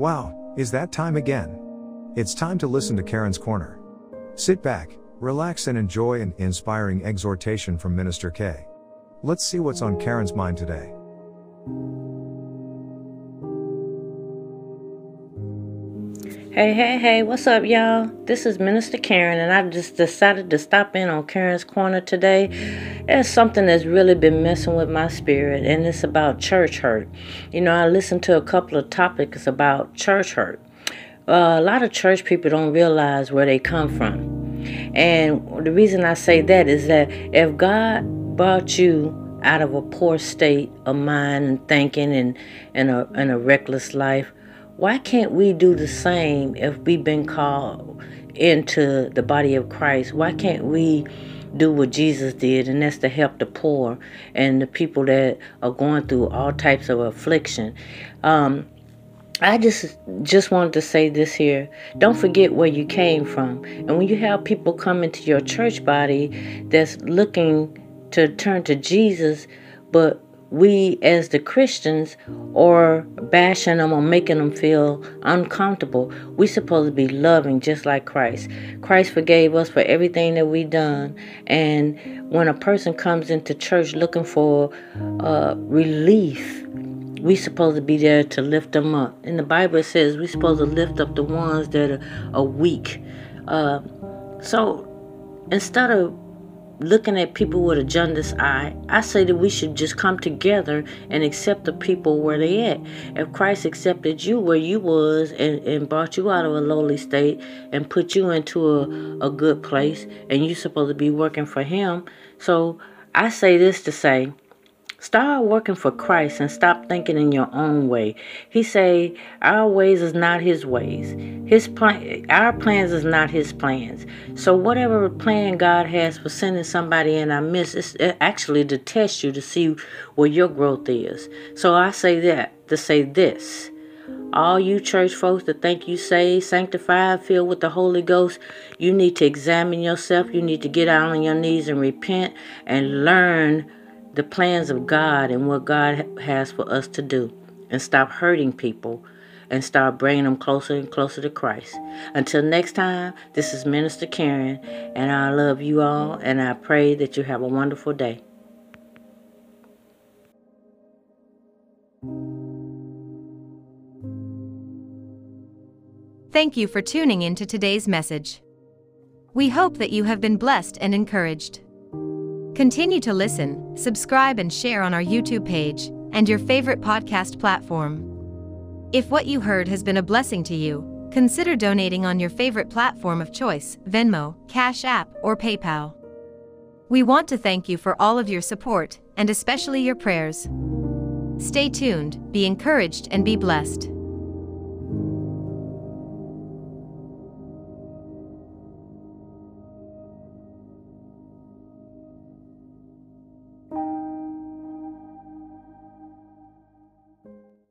Wow, is that time again? It's time to listen to Karen's Corner. Sit back, relax, and enjoy an inspiring exhortation from Minister K. Let's see what's on Karen's mind today. Hey, hey, hey, what's up, y'all? This is Minister Karen, and I just decided to stop in on Karen's Corner today. There's something that's really been messing with my spirit, and it's about church hurt. You know, I listened to a couple of topics about church hurt. Uh, a lot of church people don't realize where they come from. And the reason I say that is that if God brought you out of a poor state of mind and thinking and, and, a, and a reckless life, why can't we do the same if we've been called into the body of Christ? Why can't we do what Jesus did, and that's to help the poor and the people that are going through all types of affliction? Um, I just just wanted to say this here. Don't forget where you came from. And when you have people come into your church body that's looking to turn to Jesus, but we as the Christians are bashing them or making them feel uncomfortable. We supposed to be loving just like Christ. Christ forgave us for everything that we done. And when a person comes into church looking for uh, relief, we supposed to be there to lift them up. In the Bible says we supposed to lift up the ones that are, are weak. Uh, so instead of looking at people with a jaundiced eye, I say that we should just come together and accept the people where they at. If Christ accepted you where you was and, and brought you out of a lowly state and put you into a, a good place and you supposed to be working for him. So I say this to say Start working for Christ and stop thinking in your own way. He say our ways is not his ways. His plan our plans is not his plans. So whatever plan God has for sending somebody in our midst is actually to test you to see where your growth is. So I say that to say this. All you church folks that think you saved, sanctified, filled with the Holy Ghost, you need to examine yourself. You need to get out on your knees and repent and learn the plans of God and what God has for us to do and stop hurting people and start bringing them closer and closer to Christ. Until next time, this is Minister Karen, and I love you all, and I pray that you have a wonderful day. Thank you for tuning in to today's message. We hope that you have been blessed and encouraged. Continue to listen, subscribe, and share on our YouTube page and your favorite podcast platform. If what you heard has been a blessing to you, consider donating on your favorite platform of choice Venmo, Cash App, or PayPal. We want to thank you for all of your support and especially your prayers. Stay tuned, be encouraged, and be blessed.